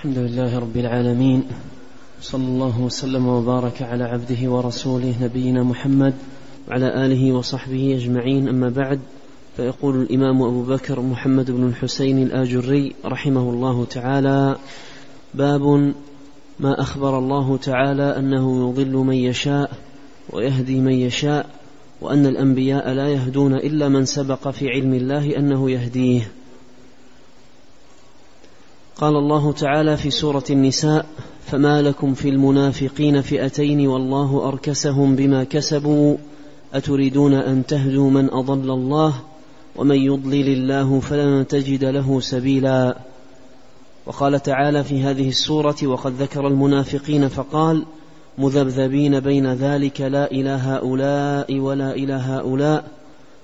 الحمد لله رب العالمين صلى الله وسلم وبارك على عبده ورسوله نبينا محمد وعلى آله وصحبه أجمعين. أما بعد فيقول الإمام أبو بكر محمد بن الحسين الآجري رحمه الله تعالى باب ما أخبر الله تعالى أنه يضل من يشاء ويهدي من يشاء وأن الأنبياء لا يهدون إلا من سبق في علم الله أنه يهديه. قال الله تعالى في سورة النساء فما لكم في المنافقين فئتين والله أركسهم بما كسبوا أتريدون أن تهدوا من أضل الله؟ ومن يضلل الله فلن تجد له سبيلا. وقال تعالى في هذه السورة وقد ذكر المنافقين فقال مذبذبين بين ذلك لا إلى هؤلاء ولا إلى هؤلاء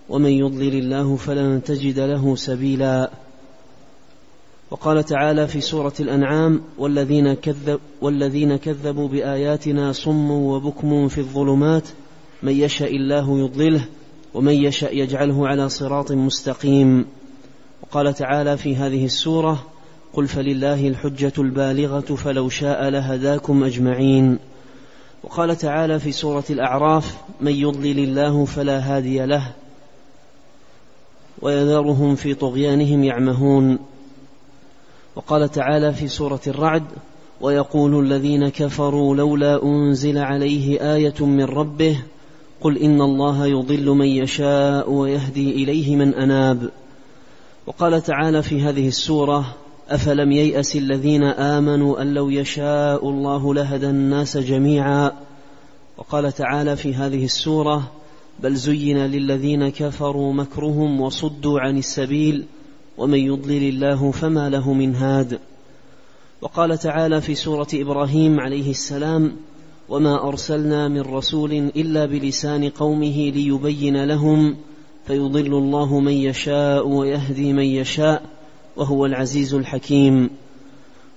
ومن يضلل الله فلن تجد له سبيلا. وقال تعالى في سورة الأنعام والذين, كذب والذين كذبوا بآياتنا صم وبكم في الظلمات من يشاء الله يضلله ومن يشاء يجعله على صراط مستقيم. وقال تعالى في هذه السورة قل فلله الحجة البالغة فلو شاء لهداكم أجمعين. وقال تعالى في سورة الأعراف من يضلل الله فلا هادي له ويذرهم في طغيانهم يعمهون. وقال تعالى في سورة الرعد ويقول الذين كفروا لولا أنزل عليه آية من ربه قل إن الله يضل من يشاء ويهدي إليه من أناب. وقال تعالى في هذه السورة أفلم ييأس الذين آمنوا أن لو يشاء الله لهدى الناس جميعا؟ وقال تعالى في هذه السورة بل زين للذين كفروا مكرهم وصدوا عن السبيل ومن يضلل الله فما له من هاد. وقال تعالى في سورة إبراهيم عليه السلام وما أرسلنا من رسول إلا بلسان قومه ليبين لهم فيضل الله من يشاء ويهدي من يشاء وهو العزيز الحكيم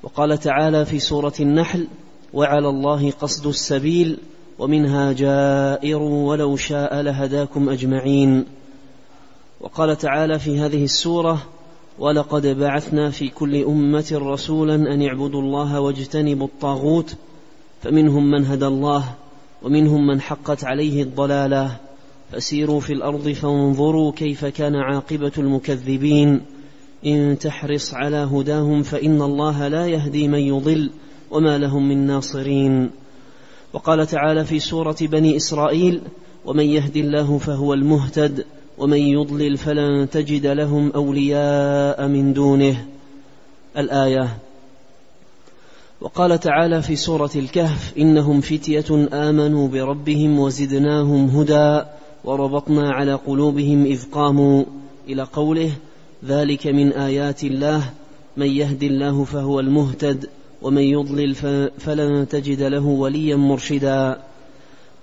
وقال تعالى في سورة النحل وعلى الله قصد السبيل ومنها جائر ولو شاء لهداكم أجمعين وقال تعالى في هذه السورة ولقد بعثنا في كل أمة رسولا أن اعبدوا الله واجتنبوا الطاغوت فمنهم من هدى الله ومنهم من حقت عليه الضلالة. فسيروا في الأرض فانظروا كيف كان عاقبة المكذبين. إن تحرص على هداهم فإن الله لا يهدي من يضل وما لهم من ناصرين. وقال تعالى في سورة بني إسرائيل ومن يهد الله فهو المهتد ومن يضلل فلن تجد لهم أولياء من دونه. الآية وقال تعالى في سورة الكهف إنهم فتية آمنوا بربهم وزدناهم هدى وربطنا على قلوبهم إذ قاموا إلى قوله ذلك من آيات الله من يهد الله فهو المهتد ومن يضلل فلن تجد له وليا مرشدا.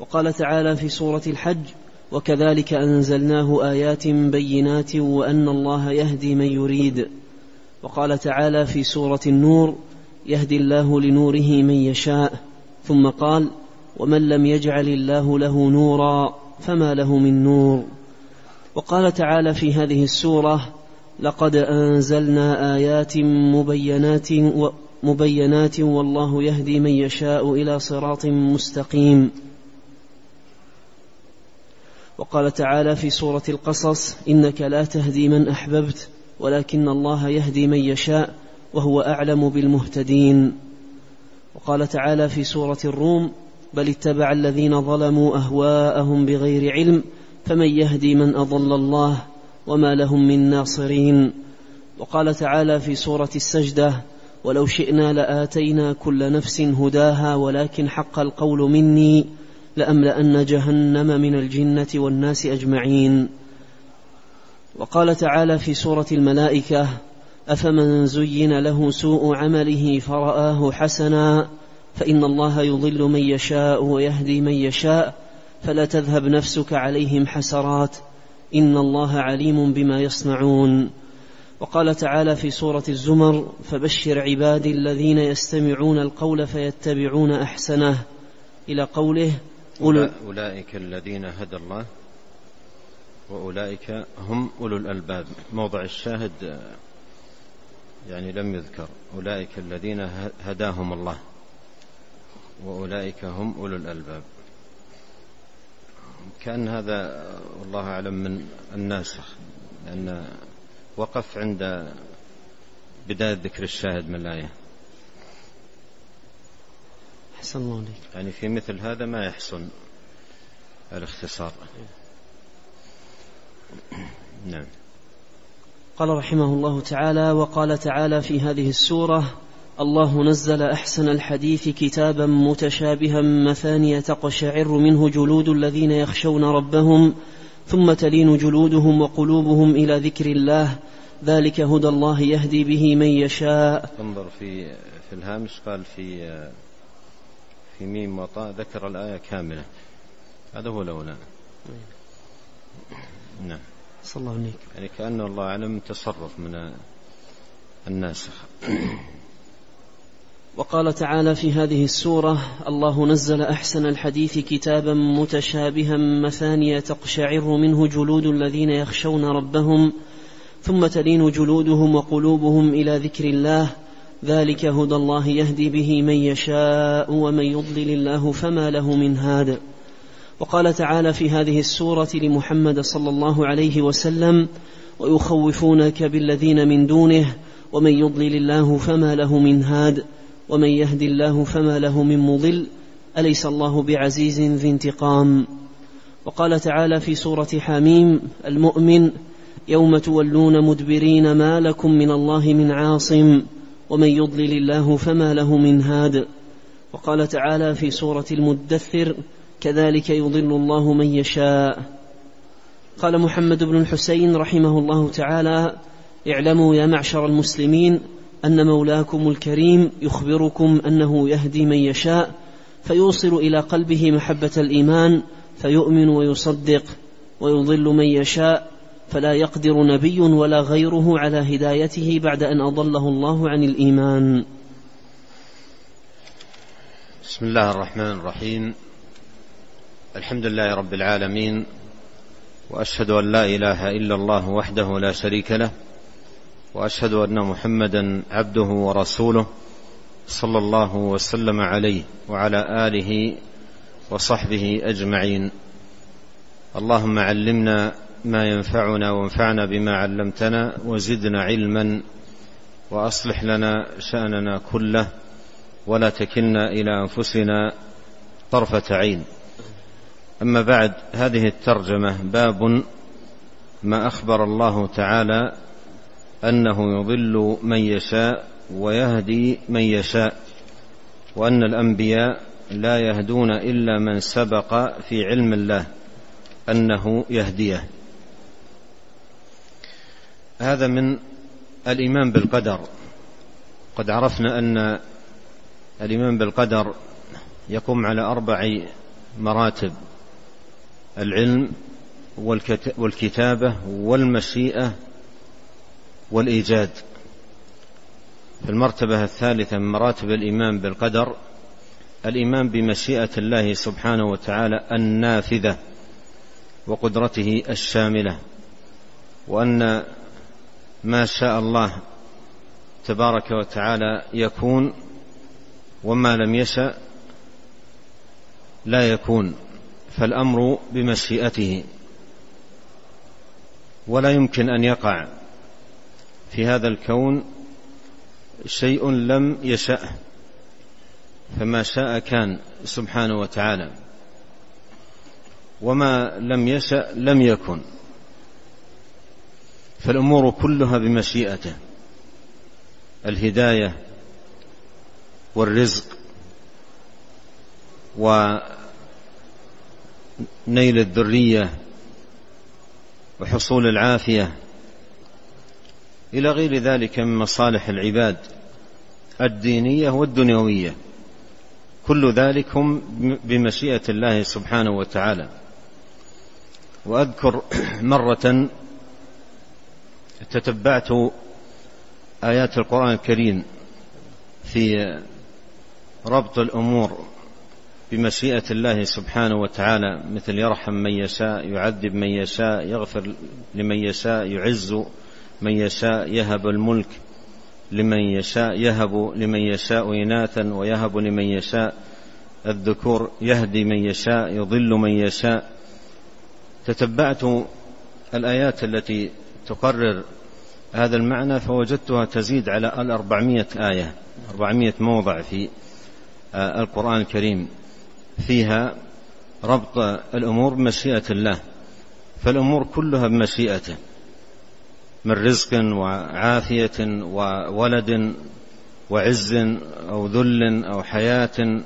وقال تعالى في سورة الحج وكذلك أنزلناه آيات بينات وأن الله يهدي من يريد. وقال تعالى في سورة النور يهدي الله لنوره من يشاء. ثم قال ومن لم يجعل الله له نورا فما له من نور. وقال تعالى في هذه السورة لقد أنزلنا آيات مبينات مبينات والله يهدي من يشاء إلى صراط مستقيم. وقال تعالى في سورة القصص إنك لا تهدي من أحببت ولكن الله يهدي من يشاء وهو أعلم بالمهتدين. وقال تعالى في سورة الروم بل اتبع الذين ظلموا أهواءهم بغير علم فمن يهدي من أضل الله وما لهم من ناصرين. وقال تعالى في سورة السجدة ولو شئنا لآتينا كل نفس هداها ولكن حق القول مني لأملأن جهنم من الجنة والناس أجمعين. وقال تعالى في سورة الملائكة أفمن زين له سوء عمله فرآه حسنا فإن الله يضل من يشاء ويهدي من يشاء فلا تذهب نفسك عليهم حسرات إن الله عليم بما يصنعون. وقال تعالى في سورة الزمر فبشر عبادي الذين يستمعون القول فيتبعون أحسنه. إلى قوله أولئك الذين هدى الله وأولئك هم أولو الألباب. موضع الشاهد يعني لم يذكر. أولئك الذين هداهم الله وأولئك هم أولو الألباب. كأن هذا والله أعلم من الناسخ لأن وقف عند بداية ذكر الشاهد من الآية. أحسن الله عليك. يعني في مثل هذا ما يحسن الاختصار. نعم. قال رحمه الله تعالى وقال تعالى في هذه السورة الله نزل أحسن الحديث كتابا متشابها مثانية تقشعر منه جلود الذين يخشون ربهم ثم تلين جلودهم وقلوبهم إلى ذكر الله. ذلك هدى الله يهدي به من يشاء. انظر في في الهامش قال في في ميم وطاء ذكر الآية كاملة. هذا هو الأولى. نعم. صلى الله عليك. يعني كأنه الله أعلم تصرف من الناسخ وقال تعالى في هذه السورة الله نزل أحسن الحديث كتابا متشابها مثانية تقشعر منه جلود الذين يخشون ربهم ثم تلين جلودهم وقلوبهم إلى ذكر الله ذلك هدى الله يهدي به من يشاء ومن يضلل الله فما له من هاد. وقال تعالى في هذه السورة لمحمد صلى الله عليه وسلم ويخوفونك بالذين من دونه ومن يضلل الله فما له من هاد ومن يهد الله فما له من مضل أليس الله بعزيز ذي انتقام؟ وقال تعالى في سورة حاميم المؤمن يوم تولون مدبرين ما لكم من الله من عاصم ومن يضلل الله فما له من هاد. وقال تعالى في سورة المدثر كذلك يضل الله من يشاء. قال محمد بن الحسين رحمه الله تعالى اعلموا يا معشر المسلمين أن مولاكم الكريم يخبركم أنه يهدي من يشاء فيوصل إلى قلبه محبة الإيمان فيؤمن ويصدق ويضل من يشاء فلا يقدر نبي ولا غيره على هدايته بعد أن أضله الله عن الإيمان. بسم الله الرحمن الرحيم. الحمد لله رب العالمين وأشهد أن لا إله إلا الله وحده لا شريك له وأشهد أن محمدا عبده ورسوله صلى الله وسلم عليه وعلى آله وصحبه أجمعين. اللهم علمنا ما ينفعنا وانفعنا بما علمتنا وزدنا علما وأصلح لنا شأننا كله ولا تكلنا إلى أنفسنا طرفة عين. أما بعد هذه الترجمة باب ما أخبر الله تعالى أنه يضل من يشاء ويهدي من يشاء وأن الأنبياء لا يهدون إلا من سبق في علم الله أنه يهديه. هذا من الإيمان بالقدر. قد عرفنا أن الإيمان بالقدر يقوم على أربع مراتب العلم والكتابة والمشيئة والإيجاد. في المرتبة الثالثة من مراتب الإيمان بالقدر الإيمان بمشيئة الله سبحانه وتعالى النافذة وقدرته الشاملة وأن ما شاء الله تبارك وتعالى يكون وما لم يشأ لا يكون فالأمر بمشيئته. ولا يمكن أن يقع في هذا الكون شيء لم يشأه فما شاء كان سبحانه وتعالى. وما لم يشأ لم يكن. فالأمور كلها بمشيئته. الهداية والرزق ونيل الذرية وحصول العافية إلى غير ذلك من مصالح العباد الدينية والدنيوية. كل ذلك هم بمشيئة الله سبحانه وتعالى. وأذكر مرة تتبعت آيات القرآن الكريم في ربط الأمور بمشيئة الله سبحانه وتعالى مثل يرحم من يشاء يعذب من يشاء يغفر لمن يشاء يعز من يشاء يهب الملك لمن يشاء يهب لمن يشاء إناثا ويهب لمن يشاء الذكور يهدي من يشاء يضل من يشاء. تتبعت الآيات التي تقرر هذا المعنى فوجدتها تزيد على الأربعمائة آية أربعمائة موضع في آه، القرآن الكريم. فيها ربط الأمور بمشيئة الله فالأمور كلها بمشيئته من رزق وعافية وولد وعز أو ذل أو حياة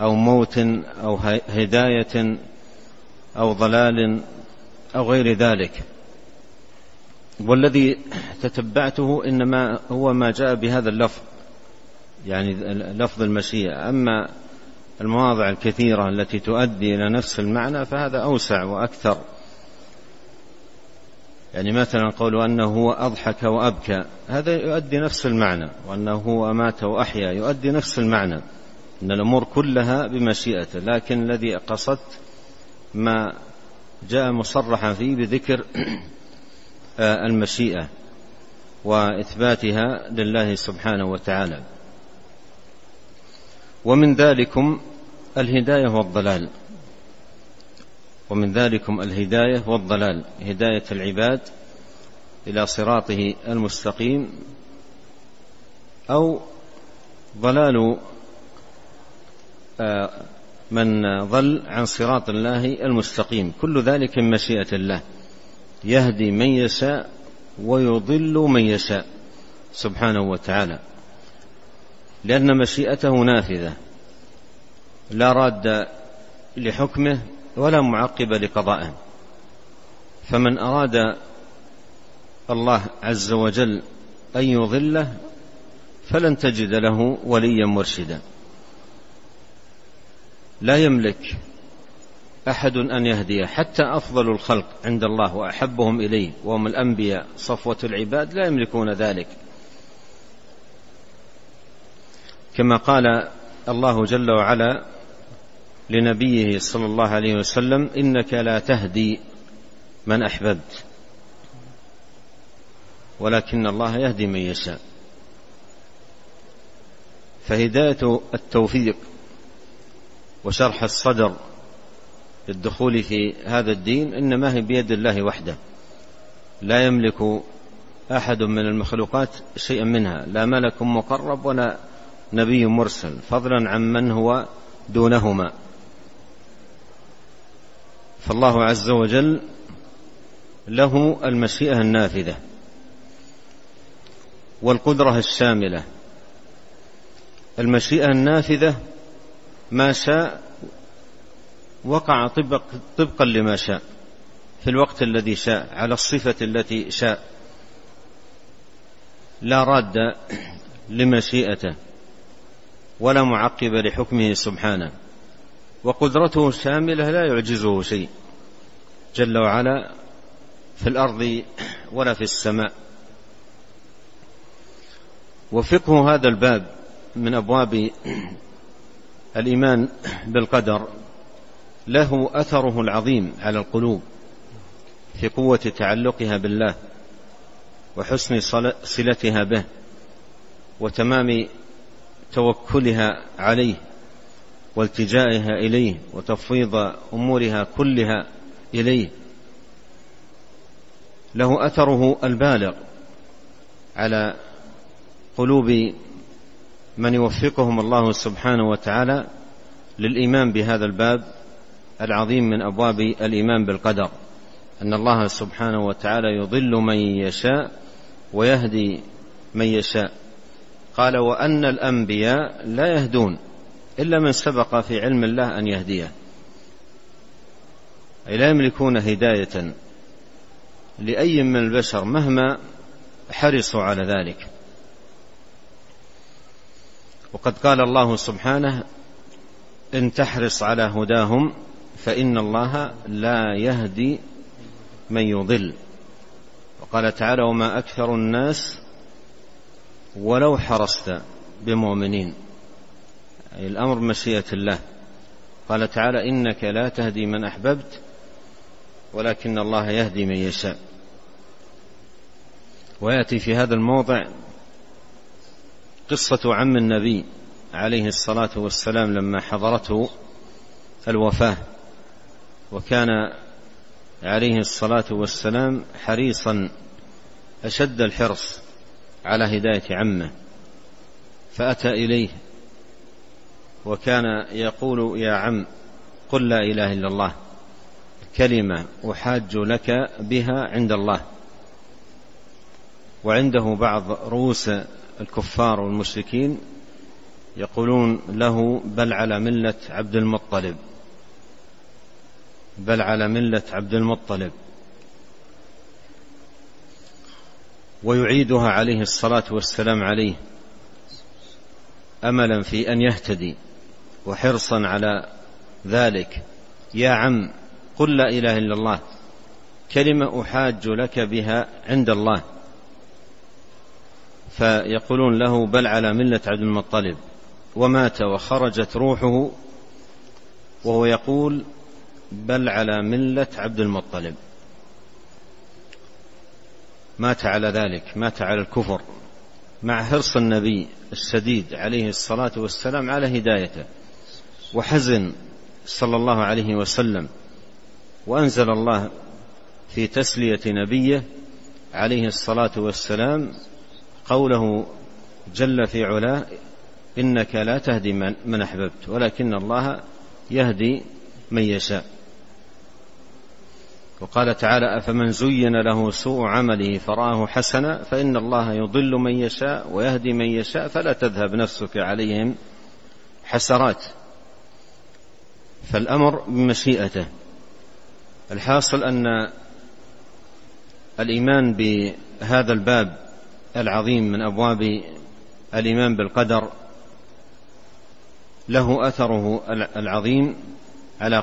أو موت أو هداية أو ضلال أو غير ذلك. والذي تتبعته إنما هو ما جاء بهذا اللفظ يعني لفظ المشيئة. أما المواضع الكثيرة التي تؤدي إلى نفس المعنى فهذا أوسع وأكثر. يعني مثلا قول أنه هو أضحك وأبكى هذا يؤدي نفس المعنى. وأنه هو أمات وأحيا يؤدي نفس المعنى. أن الأمور كلها بمشيئته لكن الذي قصدت ما جاء مصرحا فيه بذكر المشيئة وإثباتها لله سبحانه وتعالى. ومن ذلكم الهداية والضلال. ومن ذلكم الهداية والضلال هداية العباد إلى صراطه المستقيم أو ضلال آه، من ضل عن صراط الله المستقيم. كل ذلك من مشيئة الله. يهدي من يشاء ويضل من يشاء سبحانه وتعالى. لأن مشيئته نافذة لا راد لحكمه ولا معقب لقضائه. فمن أراد الله عز وجل أن يضله فلن تجد له وليا مرشدا. لا يملك أحد أن يهديه حتى أفضل الخلق عند الله وأحبهم إليه. وهم الأنبياء صفوة العباد لا يملكون ذلك. كما قال الله جل وعلا لنبيه صلى الله عليه وسلم إنك لا تهدي من أحببت ولكن الله يهدي من يشاء. فهداية التوفيق وشرح الصدر للدخول في هذا الدين إنما هي بيد الله وحده. لا يملك أحد من المخلوقات شيئا منها. لا ملك مقرب ولا نبي مرسل فضلا عن من هو دونهما. فالله عز وجل له المشيئة النافذة والقدرة الشاملة. المشيئة النافذة ما شاء وقع طبق طبقا لما شاء في الوقت الذي شاء على الصفة التي شاء. لا راد لمشيئته ولا معقب لحكمه سبحانه. وقدرته شاملة لا يعجزه شيء جل وعلا في الأرض ولا في السماء. وفقه هذا الباب من أبواب الإيمان بالقدر له أثره العظيم على القلوب في قوة تعلقها بالله وحسن صلتها به وتمام توكلها عليه والتجائها إليه وتفويض أمورها كلها إليه. له أثره البالغ على قلوب من يوفقهم الله سبحانه وتعالى للإيمان بهذا الباب العظيم من أبواب الإيمان بالقدر أن الله سبحانه وتعالى يضل من يشاء ويهدي من يشاء. قال وأن الأنبياء لا يهدون إلا من سبق في علم الله أن يهديه. أي لا يملكون هداية لأي من البشر مهما حرصوا على ذلك. وقد قال الله سبحانه إن تحرص على هداهم فإن الله لا يهدي من يضل. وقال تعالى وما أكثر الناس ولو حرصت بمؤمنين أي الأمر مشيئة الله. قال تعالى إنك لا تهدي من أحببت ولكن الله يهدي من يشاء ويأتي في هذا الموضع قصة عم النبي عليه الصلاة والسلام لما حضرته الوفاة. وكان عليه الصلاة والسلام حريصا أشد الحرص على هداية عمه فأتى إليه وكان يقول يا عم قل لا إله إلا الله كلمة أحاج لك بها عند الله. وعنده بعض رؤوس الكفار والمشركين يقولون له بل على ملة عبد المطلب. بل على ملة عبد المطلب. ويعيدها عليه الصلاة والسلام عليه أملا في أن يهتدي وحرصا على ذلك. يا عم قل لا إله إلا الله كلمة أحاج لك بها عند الله. فيقولون له بل على ملة عبد المطلب. ومات وخرجت روحه وهو يقول بل على ملة عبد المطلب. مات على ذلك مات على الكفر مع حرص النبي الشديد عليه الصلاة والسلام على هدايته وحزن صلى الله عليه وسلم. وأنزل الله في تسلية نبيه عليه الصلاة والسلام قوله جل في علاه إنك لا تهدي من أحببت ولكن الله يهدي من يشاء. وقال تعالى أفمن زين له سوء عمله فرآه حسنا فإن الله يضل من يشاء ويهدي من يشاء فلا تذهب نفسك عليهم حسرات. فالأمر بمشيئته. الحاصل أن الإيمان بهذا الباب العظيم من أبواب الإيمان بالقدر له أثره العظيم. على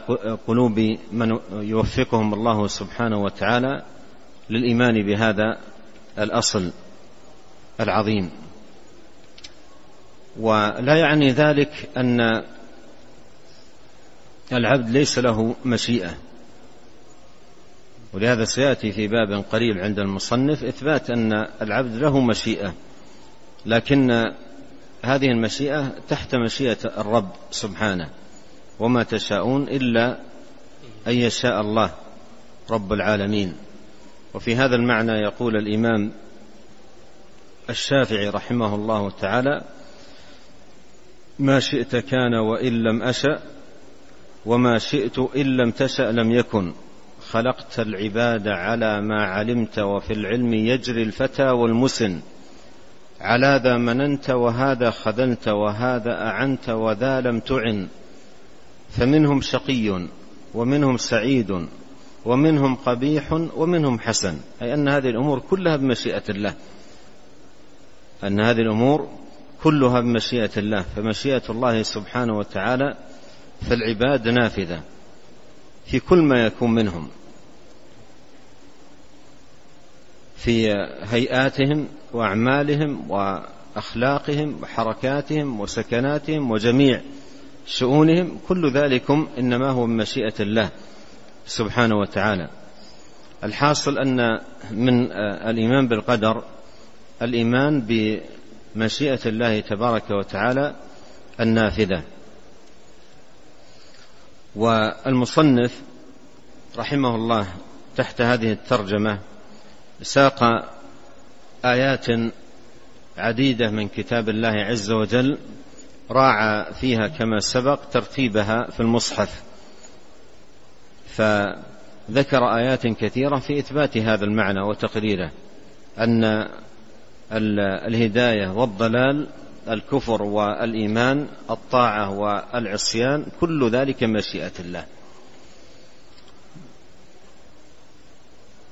قلوب من يوفقهم الله سبحانه وتعالى للإيمان بهذا الأصل العظيم. ولا يعني ذلك أن العبد ليس له مشيئة. ولهذا سيأتي في باب قريب عند المصنف إثبات أن العبد له مشيئة. لكن هذه المشيئة تحت مشيئة الرب سبحانه. وما تشاءون إلا أن يشاء الله رب العالمين. وفي هذا المعنى يقول الإمام الشافعي رحمه الله تعالى ما شئت كان وإن لم أشأ وما شئت إن لم تشأ لم يكن. خلقت العباد على ما علمت وفي العلم يجري الفتى والمسن. على ذا مننت وهذا خذلت وهذا أعنت وذا لم تعن. فمنهم شقي ومنهم سعيد ومنهم قبيح ومنهم حسن أي أن هذه الأمور كلها بمشيئة الله. أن هذه الأمور كلها بمشيئة الله فمشيئة الله سبحانه وتعالى في العباد نافذة في كل ما يكون منهم. في هيئاتهم وأعمالهم وأخلاقهم وحركاتهم وسكناتهم وجميع شؤونهم كل ذلكم إنما هو من مشيئة الله سبحانه وتعالى. الحاصل أن من الإيمان بالقدر الإيمان بمشيئة الله تبارك وتعالى النافذة. والمصنف رحمه الله تحت هذه الترجمة ساق آيات عديدة من كتاب الله عز وجل راعى فيها كما سبق ترتيبها في المصحف. فذكر آيات كثيرة في إثبات هذا المعنى وتقريره أن الهداية والضلال الكفر والإيمان الطاعة والعصيان كل ذلك مشيئة الله.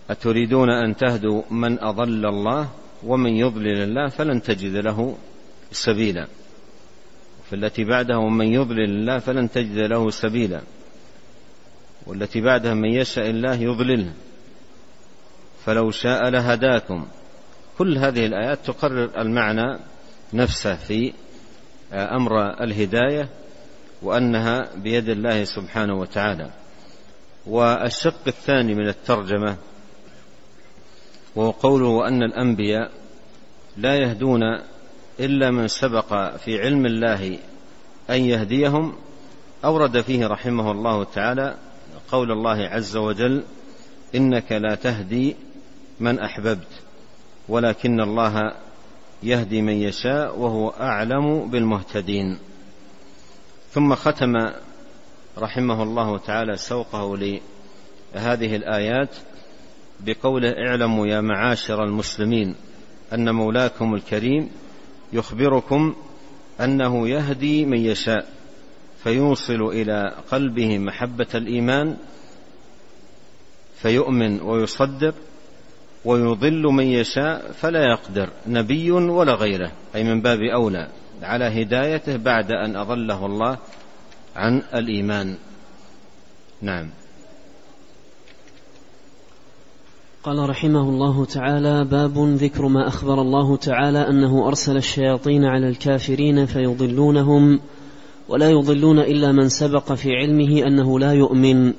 أتريدون أن تهدوا من أضل الله ومن يضلل الله فلن تجد له سبيلا. في التي بعدها ومن يضلل الله فلن تجد له سبيلا. والتي بعدها من يشاء الله يضلله فلو شاء لهداكم. كل هذه الآيات تقرر المعنى نفسه في أمر الهداية وأنها بيد الله سبحانه وتعالى. والشق الثاني من الترجمة وهو قوله أن الأنبياء لا يهدون إلا من سبق في علم الله أن يهديهم أورد فيه رحمه الله تعالى قول الله عز وجل إنك لا تهدي من أحببت ولكن الله يهدي من يشاء وهو أعلم بالمهتدين. ثم ختم رحمه الله تعالى سوقه لهذه الآيات بقوله اعلموا يا معاشر المسلمين أن مولاكم الكريم يخبركم أنه يهدي من يشاء فيوصل إلى قلبه محبة الإيمان فيؤمن ويصدق ويضل من يشاء فلا يقدر نبي ولا غيره. أي من باب أولى على هدايته بعد أن أضله الله عن الإيمان. نعم. قال رحمه الله تعالى باب ذكر ما أخبر الله تعالى أنه أرسل الشياطين على الكافرين فيضلونهم ولا يضلون إلا من سبق في علمه أنه لا يؤمن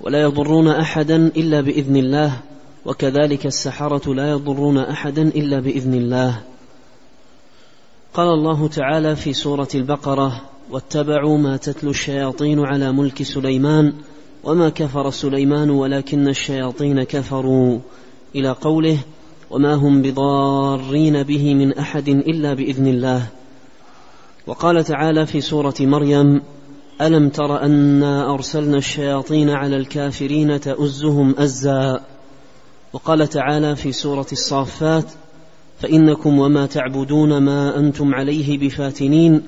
ولا يضرون أحدا إلا بإذن الله وكذلك السحرة لا يضرون أحدا إلا بإذن الله. قال الله تعالى في سورة البقرة واتبعوا ما تتلو الشياطين على ملك سليمان وما كفر سليمان ولكن الشياطين كفروا إلى قوله وما هم بضارين به من احد الا باذن الله. وقال تعالى في سوره مريم الم تر انا ارسلنا الشياطين على الكافرين تؤزهم ازا. وقال تعالى في سوره الصافات فانكم وما تعبدون ما أنتم عليه بفاتنين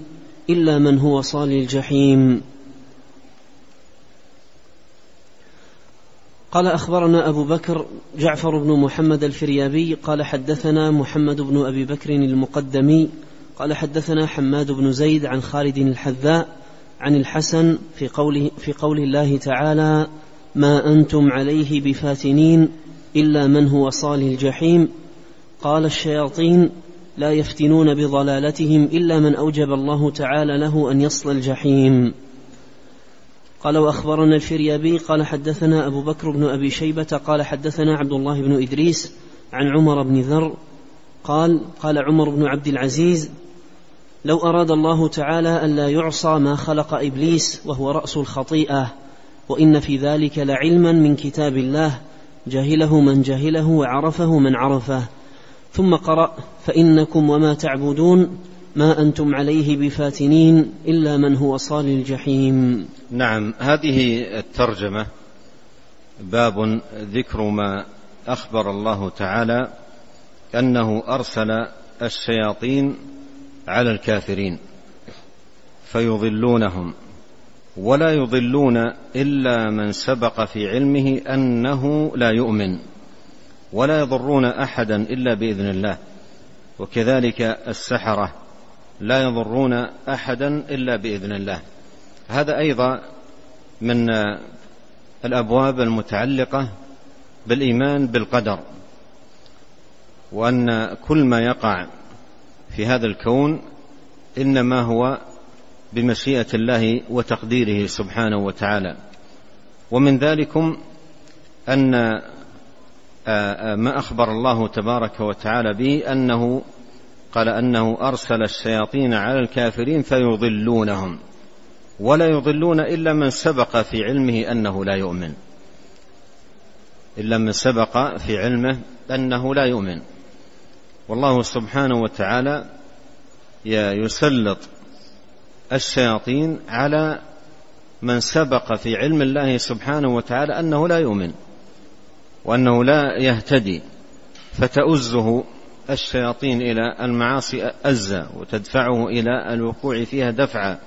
الا من هو صال الجحيم. قال أخبرنا أبو بكر جعفر بن محمد الفريابي قال حدثنا محمد بن أبي بكر المقدمي قال حدثنا حماد بن زيد عن خالد الحذاء عن الحسن في قوله في قول الله تعالى ما أنتم عليه بفاتنين إلا من هو صال الجحيم قال الشياطين لا يفتنون بضلالتهم إلا من أوجب الله تعالى له أن يصل الجحيم قال وأخبرنا الفريابي قال حدثنا أبو بكر بن أبي شيبة قال حدثنا عبد الله بن إدريس عن عمر بن ذر قال قال عمر بن عبد العزيز لو أراد الله تعالى الا يعصى ما خلق إبليس وهو رأس الخطيئة وإن في ذلك لعلما من كتاب الله جهله من جهله وعرفه من عرفه ثم قرأ فإنكم وما تعبدون ما أنتم عليه بفاتنين إلا من هو صال الجحيم. نعم هذه الترجمة باب ذكر ما أخبر الله تعالى أنه أرسل الشياطين على الكافرين فيضلونهم ولا يضلون إلا من سبق في علمه أنه لا يؤمن ولا يضرون أحدا إلا بإذن الله وكذلك السحرة لا يضرون أحدا إلا بإذن الله. هذا أيضا من الأبواب المتعلقة بالإيمان بالقدر وأن كل ما يقع في هذا الكون إنما هو بمشيئة الله وتقديره سبحانه وتعالى. ومن ذلكم أن ما أخبر الله تبارك وتعالى به أنه قال أنه أرسل الشياطين على الكافرين فيضلونهم ولا يضلون إلا من سبق في علمه أنه لا يؤمن. إلا من سبق في علمه أنه لا يؤمن. والله سبحانه وتعالى يسلط الشياطين على من سبق في علم الله سبحانه وتعالى أنه لا يؤمن وأنه لا يهتدي. فتؤزه الشياطين إلى المعاصي أزا وتدفعه إلى الوقوع فيها دفعا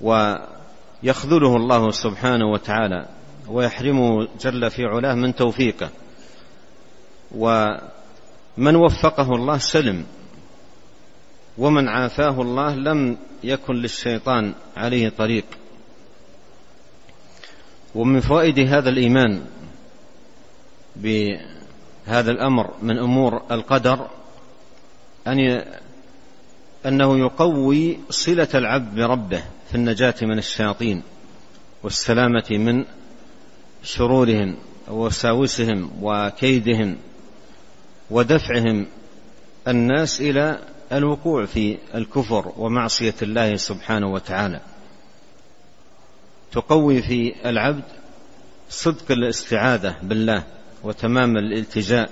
ويخذله الله سبحانه وتعالى ويحرمه جل في علاه من توفيقه. ومن وفقه الله سلم ومن عافاه الله لم يكن للشيطان عليه طريق. ومن فوائد هذا الإيمان هذا الأمر من أمور القدر أن أنه يقوي صلة العبد بربه في النجاة من الشياطين والسلامة من شرورهم ووساوسهم وكيدهم ودفعهم الناس إلى الوقوع في الكفر ومعصية الله سبحانه وتعالى. تقوي في العبد صدق الاستعاذة بالله. وتمام الالتجاء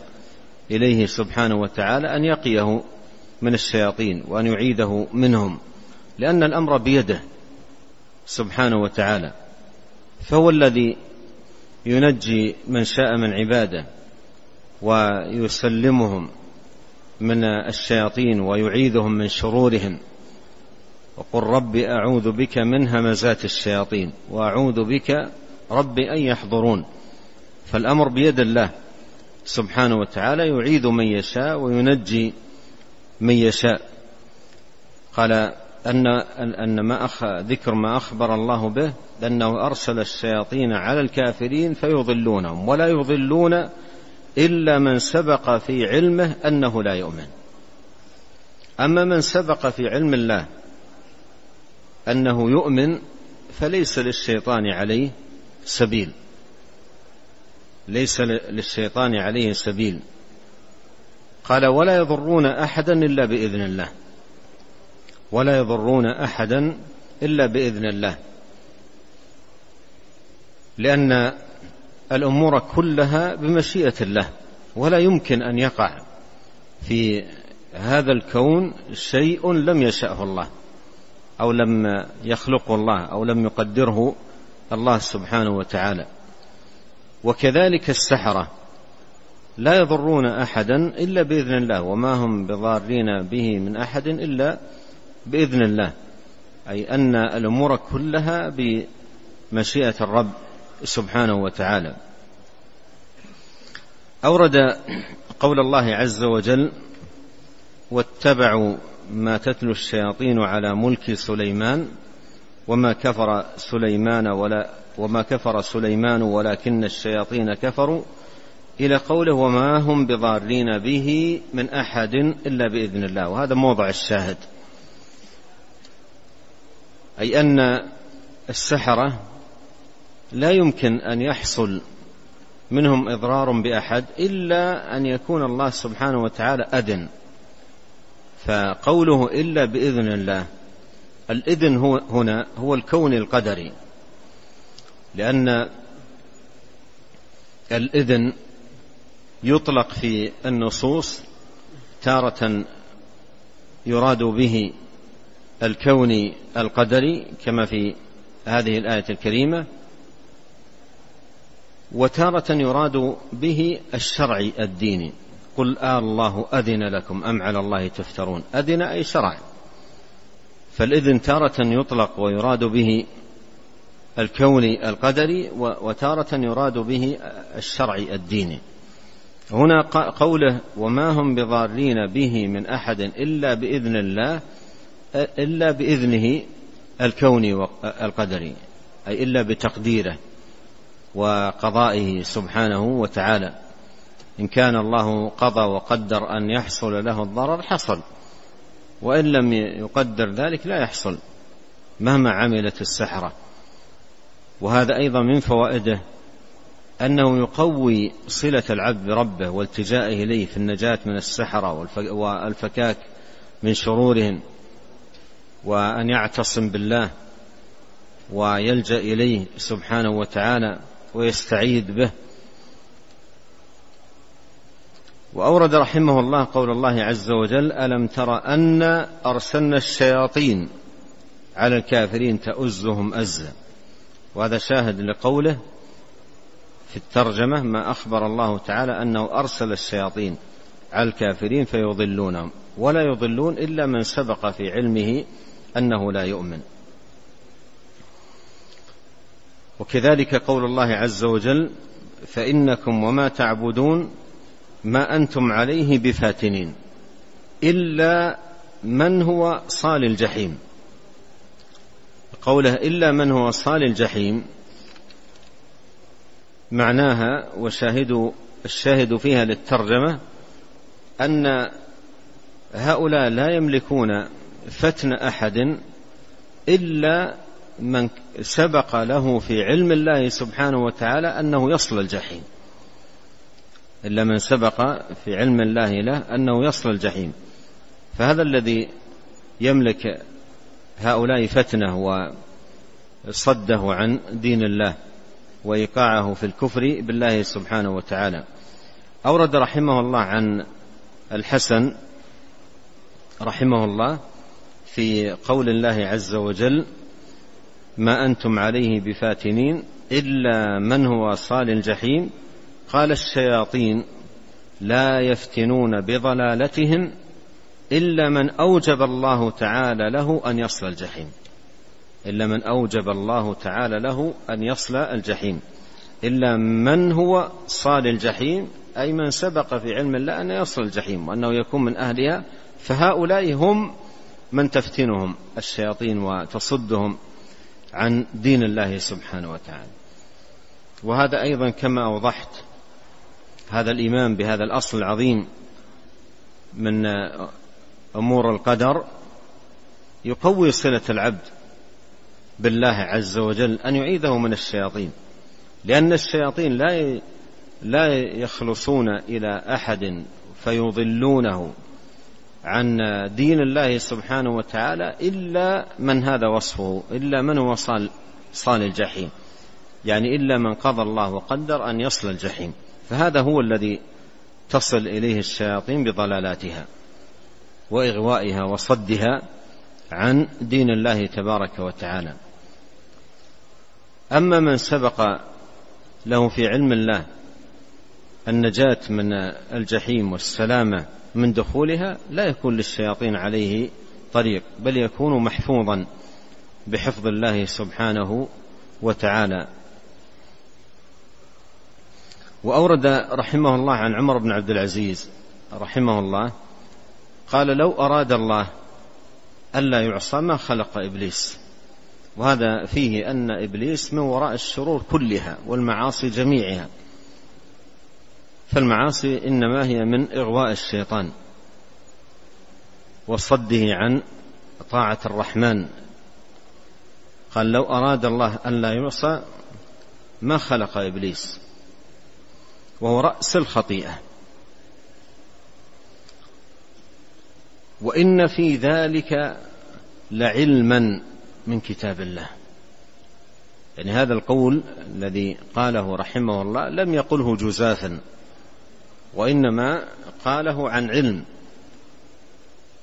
إليه سبحانه وتعالى أن يقيه من الشياطين وأن يعيده منهم لأن الأمر بيده سبحانه وتعالى. فهو الذي ينجي من شاء من عباده ويسلمهم من الشياطين ويعيذهم من شرورهم. وقل رب أعوذ بك من همزات الشياطين وأعوذ بك رب أن يحضرون. فالأمر بيد الله سبحانه وتعالى يعيذ من يشاء وينجي من يشاء. قال أن أن ما أخ ذكر ما أخبر الله به أنه أرسل الشياطين على الكافرين فيضلونهم ولا يضلون إلا من سبق في علمه أنه لا يؤمن. أما من سبق في علم الله أنه يؤمن فليس للشيطان عليه سبيل. ليس للشيطان عليه سبيل. قال ولا يضرون أحدا إلا بإذن الله. ولا يضرون أحدا إلا بإذن الله. لأن الأمور كلها بمشيئة الله ولا يمكن أن يقع في هذا الكون شيء لم يشأه الله أو لم يخلقه الله أو لم يقدره الله سبحانه وتعالى. وكذلك السحرة. لا يضرون أحدا إلا بإذن الله وما هم بضارين به من أحد إلا بإذن الله. أي أن الأمور كلها بمشيئة الرب سبحانه وتعالى. أورد قول الله عز وجل واتبعوا ما تتلو الشياطين على ملك سليمان وما كفر سليمان ولا وما كفر سليمان ولكن الشياطين كفروا إلى قوله وما هم بضارين به من أحد إلا بإذن الله. وهذا موضع الشاهد. أي أن السحرة لا يمكن أن يحصل منهم إضرار بأحد إلا أن يكون الله سبحانه وتعالى أذن. فقوله إلا بإذن الله الإذن هو هنا هو الكون القدري. لأن الإذن يطلق في النصوص تارة يراد به الكون القدري كما في هذه الآية الكريمة وتارة يراد به الشرعي الديني. قل آه الله أذن لكم أم على الله تفترون. أذن أي شرع. فالإذن تارة يطلق ويراد به الكوني القدري وتارة يراد به الشرعي الديني. هنا قوله وما هم بضارين به من أحد إلا بإذن الله إلا بإذنه الكوني القدري أي إلا بتقديره وقضائه سبحانه وتعالى. إن كان الله قضى وقدر أن يحصل له الضرر حصل وإن لم يقدر ذلك لا يحصل مهما عملت السحرة. وهذا أيضا من فوائده أنه يقوي صلة العبد بربه والتجائه إليه في النجاة من السحرة والفكاك من شرورهم وأن يعتصم بالله ويلجأ إليه سبحانه وتعالى ويستعيذ به. وأورد رحمه الله قول الله عز وجل ألم تر أن أرسلنا الشياطين على الكافرين تؤزهم أزا وهذا شاهد لقوله في الترجمة ما أخبر الله تعالى أنه أرسل الشياطين على الكافرين فيضلونهم ولا يضلون إلا من سبق في علمه أنه لا يؤمن. وكذلك قول الله عز وجل فإنكم وما تعبدون ما أنتم عليه بفاتنين إلا من هو صال الجحيم. قوله إلا من هو صال الجحيم معناها وشاهد الشاهد فيها للترجمة أن هؤلاء لا يملكون فتن أحد إلا من سبق له في علم الله سبحانه وتعالى أنه يصل الجحيم. إلا من سبق في علم الله له أنه يصل الجحيم. فهذا الذي يملك هؤلاء فتنة وصده عن دين الله وإيقاعه في الكفر بالله سبحانه وتعالى. أورد رحمه الله عن الحسن رحمه الله في قول الله عز وجل ما أنتم عليه بفاتنين إلا من هو صال الجحيم قال الشياطين لا يفتنون بضلالتهم إلا من أوجب الله تعالى له أن يصل الجحيم. إلا من أوجب الله تعالى له أن يصل الجحيم. إلا من هو صال الجحيم أي من سبق في علم الله أن يصل الجحيم وأنه يكون من أهلها فهؤلاء هم من تفتنهم الشياطين وتصدهم عن دين الله سبحانه وتعالى. وهذا أيضا كما أوضحت هذا الإيمان بهذا الأصل العظيم من أمور القدر يقوي صلة العبد بالله عز وجل أن يعيذه من الشياطين. لأن الشياطين لا لا يخلصون إلى أحد فيضلونه عن دين الله سبحانه وتعالى إلا من هذا وصفه إلا من هو صال صال الجحيم. يعني إلا من قضى الله وقدر أن يصل الجحيم. فهذا هو الذي تصل إليه الشياطين بضلالاتها. وإغوائها وصدها عن دين الله تبارك وتعالى. أما من سبق له في علم الله النجاة من الجحيم والسلامة من دخولها لا يكون للشياطين عليه طريق بل يكون محفوظا بحفظ الله سبحانه وتعالى. وأورد رحمه الله عن عمر بن عبد العزيز رحمه الله قال لو أراد الله ألا يعصى ما خلق إبليس. وهذا فيه أن إبليس من وراء الشرور كلها والمعاصي جميعها. فالمعاصي إنما هي من إغواء الشيطان وصده عن طاعة الرحمن. قال لو أراد الله ان لا يعصى ما خلق إبليس. وهو رأس الخطيئة. وإن في ذلك لعلما من كتاب الله. يعني هذا القول الذي قاله رحمه الله لم يقله جزافا وإنما قاله عن علم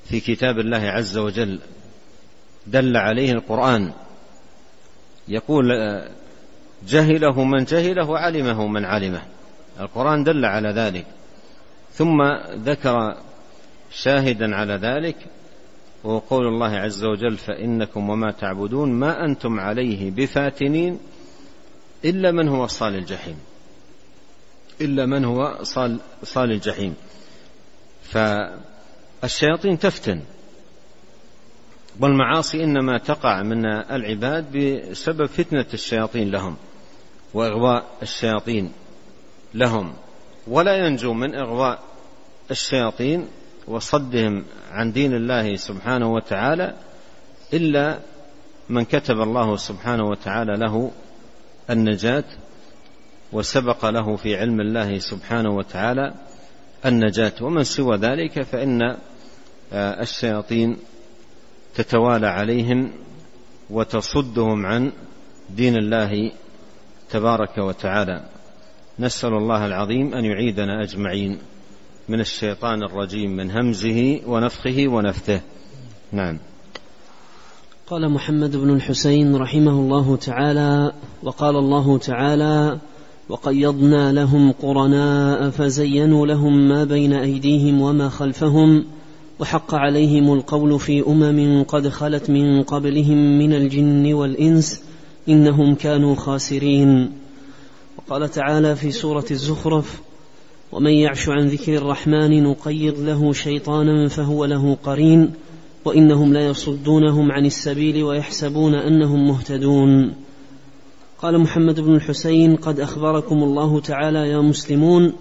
في كتاب الله عز وجل. دل عليه القرآن. يقول جهله من جهله وعلمه من علمه. القرآن دل على ذلك. ثم ذكر شاهدا على ذلك وقول الله عز وجل فإنكم وما تعبدون ما أنتم عليه بفاتنين إلا من هو صال الجحيم. إلا من هو صال, صال الجحيم. فالشياطين تفتن. والمعاصي إنما تقع من العباد بسبب فتنة الشياطين لهم وإغواء الشياطين لهم. ولا ينجو من إغواء الشياطين وصدهم عن دين الله سبحانه وتعالى إلا من كتب الله سبحانه وتعالى له النجاة وسبق له في علم الله سبحانه وتعالى النجاة. ومن سوى ذلك فإن آه، الشياطين تتوالى عليهم وتصدهم عن دين الله تبارك وتعالى. نسأل الله العظيم أن يعيدنا أجمعين. من الشيطان الرجيم من همزه ونفخه ونفثه. نعم. قال محمد بن الحسين رحمه الله تعالى وقال الله تعالى وقيضنا لهم قرناء فزينوا لهم ما بين أيديهم وما خلفهم وحق عليهم القول في أمم قد خلت من قبلهم من الجن والإنس إنهم كانوا خاسرين. وقال تعالى في سورة الزخرف ومن يعش عن ذكر الرحمن نقيض له شيطانا فهو له قرين وإنهم ليصدونهم عن السبيل ويحسبون أنهم مهتدون. قال محمد بن الحسين قد أخبركم الله تعالى يا مسلمون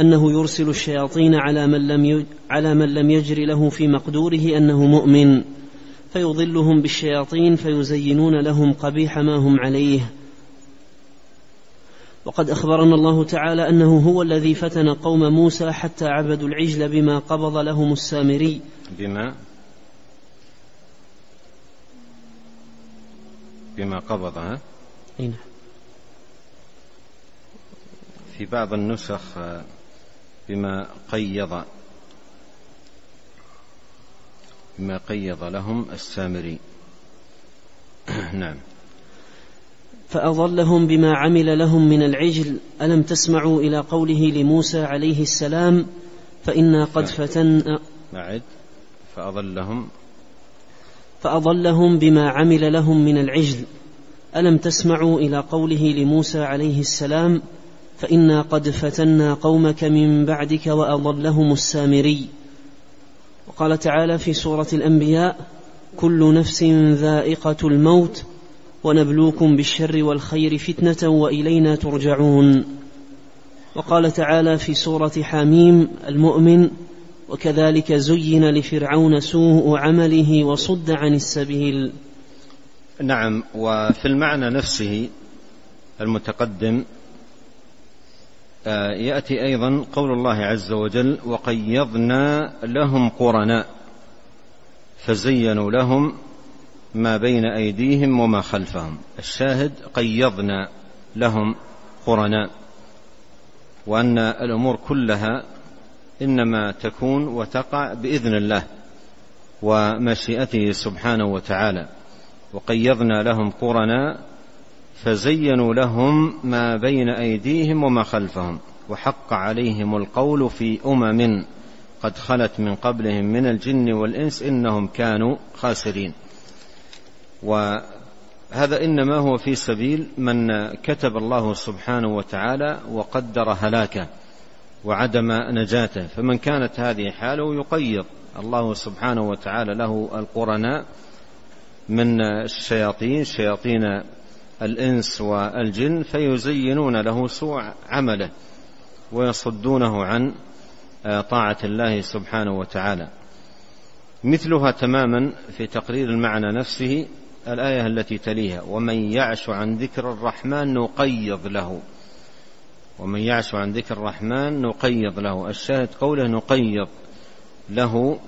أنه يرسل الشياطين على من لم على من لم يجر له في مقدوره أنه مؤمن فيضلهم بالشياطين فيزينون لهم قبيح ما هم عليه وقد أخبرنا الله تعالى أنه هو الذي فتن قوم موسى حتى عبدوا العجل بما قبض لهم السامري. بما بما قبضها نعم. في بعض النسخ بما قيض بما قيض لهم السامري. نعم. فأضلهم بما عمل لهم من العجل. ألم تسمعوا إلى قوله لموسى عليه السلام فإنا قد فتنا معد فأضلهم. فأضلهم بما عمل لهم من العجل. ألم تسمعوا إلى قوله لموسى عليه السلام فإنا قد فتنا قومك من بعدك وأضلهم السامري. وقال تعالى في سورة الأنبياء كل نفس ذائقة الموت ونبلوكم بالشر والخير فتنة وإلينا ترجعون. وقال تعالى في سورة حاميم المؤمن وكذلك زين لفرعون سوء عمله وصد عن السبيل. نعم وفي المعنى نفسه المتقدم آه، يأتي أيضا قول الله عز وجل وقيضنا لهم قرناء فزينوا لهم ما بين أيديهم وما خلفهم. الشاهد قيضنا لهم قرناء وأن الأمور كلها إنما تكون وتقع بإذن الله ومشيئته سبحانه وتعالى. وقيضنا لهم قرناء فزينوا لهم ما بين أيديهم وما خلفهم. وحق عليهم القول في أمم قد خلت من قبلهم من الجن والإنس إنهم كانوا خاسرين. وهذا إنما هو في سبيل من كتب الله سبحانه وتعالى وقدر هلاكه وعدم نجاته. فمن كانت هذه حاله يقيض الله سبحانه وتعالى له القرناء من الشياطين شياطين الإنس والجن فيزينون له سوء عمله ويصدونه عن طاعة الله سبحانه وتعالى. مثلها تماما في تقرير المعنى نفسه الآية التي تليها ومن يعش عن ذكر الرحمن نقيض له. ومن يعش عن ذكر الرحمن نقيض له. الشاهد قوله نقيض له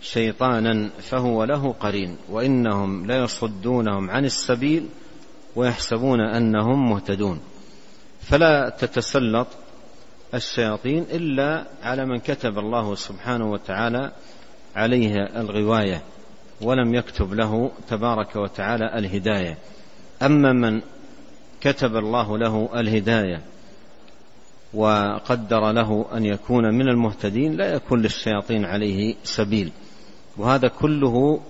شيطانا فهو له قرين وانهم ليصدونهم عن السبيل ويحسبون انهم مهتدون. فلا تتسلط الشياطين الا على من كتب الله سبحانه وتعالى عليه الغوايه. ولم يكتب له تبارك وتعالى الهداية. أما من كتب الله له الهداية وقدر له أن يكون من المهتدين لا يكون للشياطين عليه سبيل. وهذا كله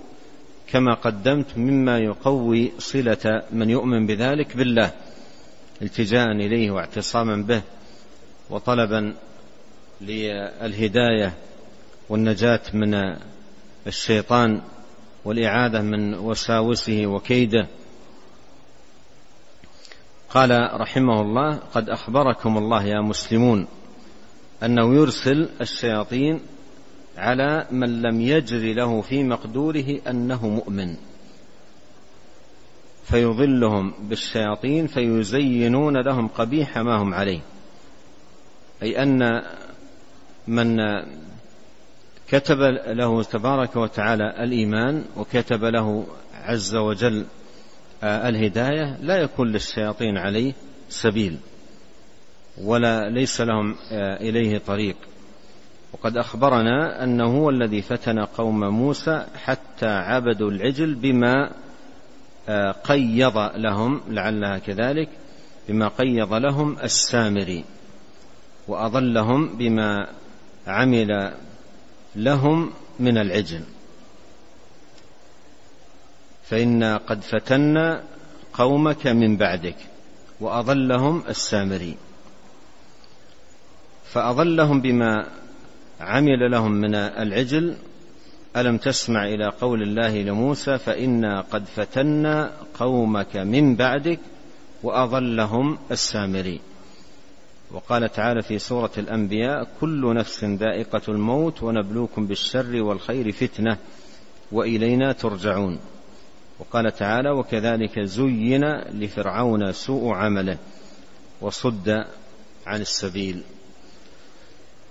كما قدمت مما يقوي صلة من يؤمن بذلك بالله التجاء إليه واعتصاما به وطلبا للهداية والنجاة من الشيطان. والاعاذه من وساوسه وكيده. قال رحمه الله قد أخبركم الله يا مسلمون أنه يرسل الشياطين على من لم يجر له في مقدوره أنه مؤمن. فيضلهم بالشياطين فيزينون لهم قبيح ما هم عليه. أي أن من كتب له تبارك وتعالى الإيمان وكتب له عز وجل الهداية لا يكون للشياطين عليه سبيل ولا ليس لهم إليه طريق. وقد أخبرنا أنه هو الذي فتن قوم موسى حتى عبدوا العجل بما قيض لهم لعلها كذلك بما قيض لهم السامري وأضلهم بما عمل لهم من العجل. فانا قد فتنا قومك من بعدك وأضلهم السامري. فأضلهم بما عمل لهم من العجل. ألم تسمع إلى قول الله لموسى فانا قد فتنا قومك من بعدك وأضلهم السامري. وقال تعالى في سورة الأنبياء كل نفس ذائقة الموت ونبلوكم بالشر والخير فتنة وإلينا ترجعون. وقال تعالى وكذلك زين لفرعون سوء عمله وصد عن السبيل.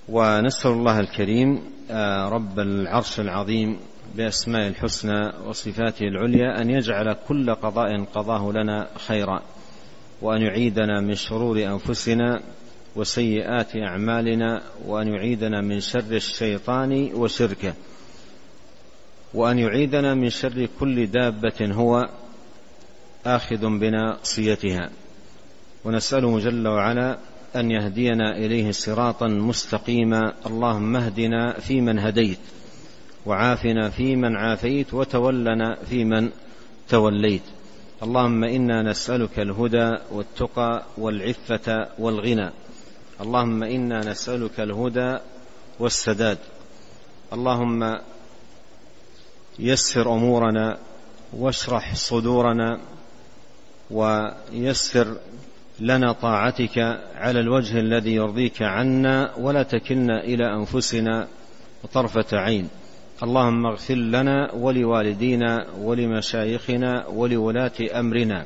ونسأل الله الكريم آه، رب العرش العظيم بأسماء الحسنى وصفاته العليا أن يجعل كل قضاء قضاه لنا خيرا وأن يعيدنا من شرور أنفسنا وسيئات أعمالنا وأن يعيدنا من شر الشيطان وشركه. وأن يعيدنا من شر كل دابة هو آخذ بناصيتها. ونسأله جل وعلا أن يهدينا إليه صراطا مستقيما. اللهم اهدنا فيمن هديت وعافنا فيمن عافيت وتولنا فيمن توليت. اللهم إنا نسألك الهدى والتقى والعفة والغنى. اللهم إنا نسألك الهدى والسداد. اللهم يسر أمورنا واشرح صدورنا ويسر لنا طاعتك على الوجه الذي يرضيك عنا ولا تكلنا إلى أنفسنا طرفة عين. اللهم اغفر لنا ولوالدينا ولمشايخنا ولولاة أمرنا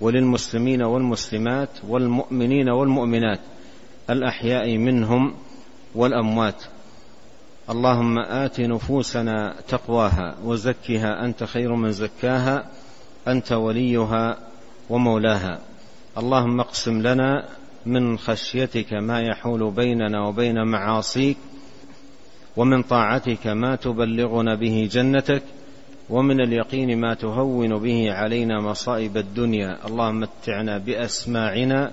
وللمسلمين والمسلمات والمؤمنين والمؤمنات. الأحياء منهم والأموات. اللهم آت نفوسنا تقواها وزكها أنت خير من زكاها أنت وليها ومولاها. اللهم اقسم لنا من خشيتك ما يحول بيننا وبين معاصيك ومن طاعتك ما تبلغنا به جنتك ومن اليقين ما تهون به علينا مصائب الدنيا. اللهم متعنا بأسماعنا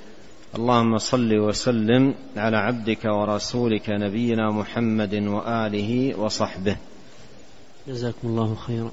اللهم صل وسلم على عبدك ورسولك نبينا محمد وآله وصحبه. جزاكم الله خيرا.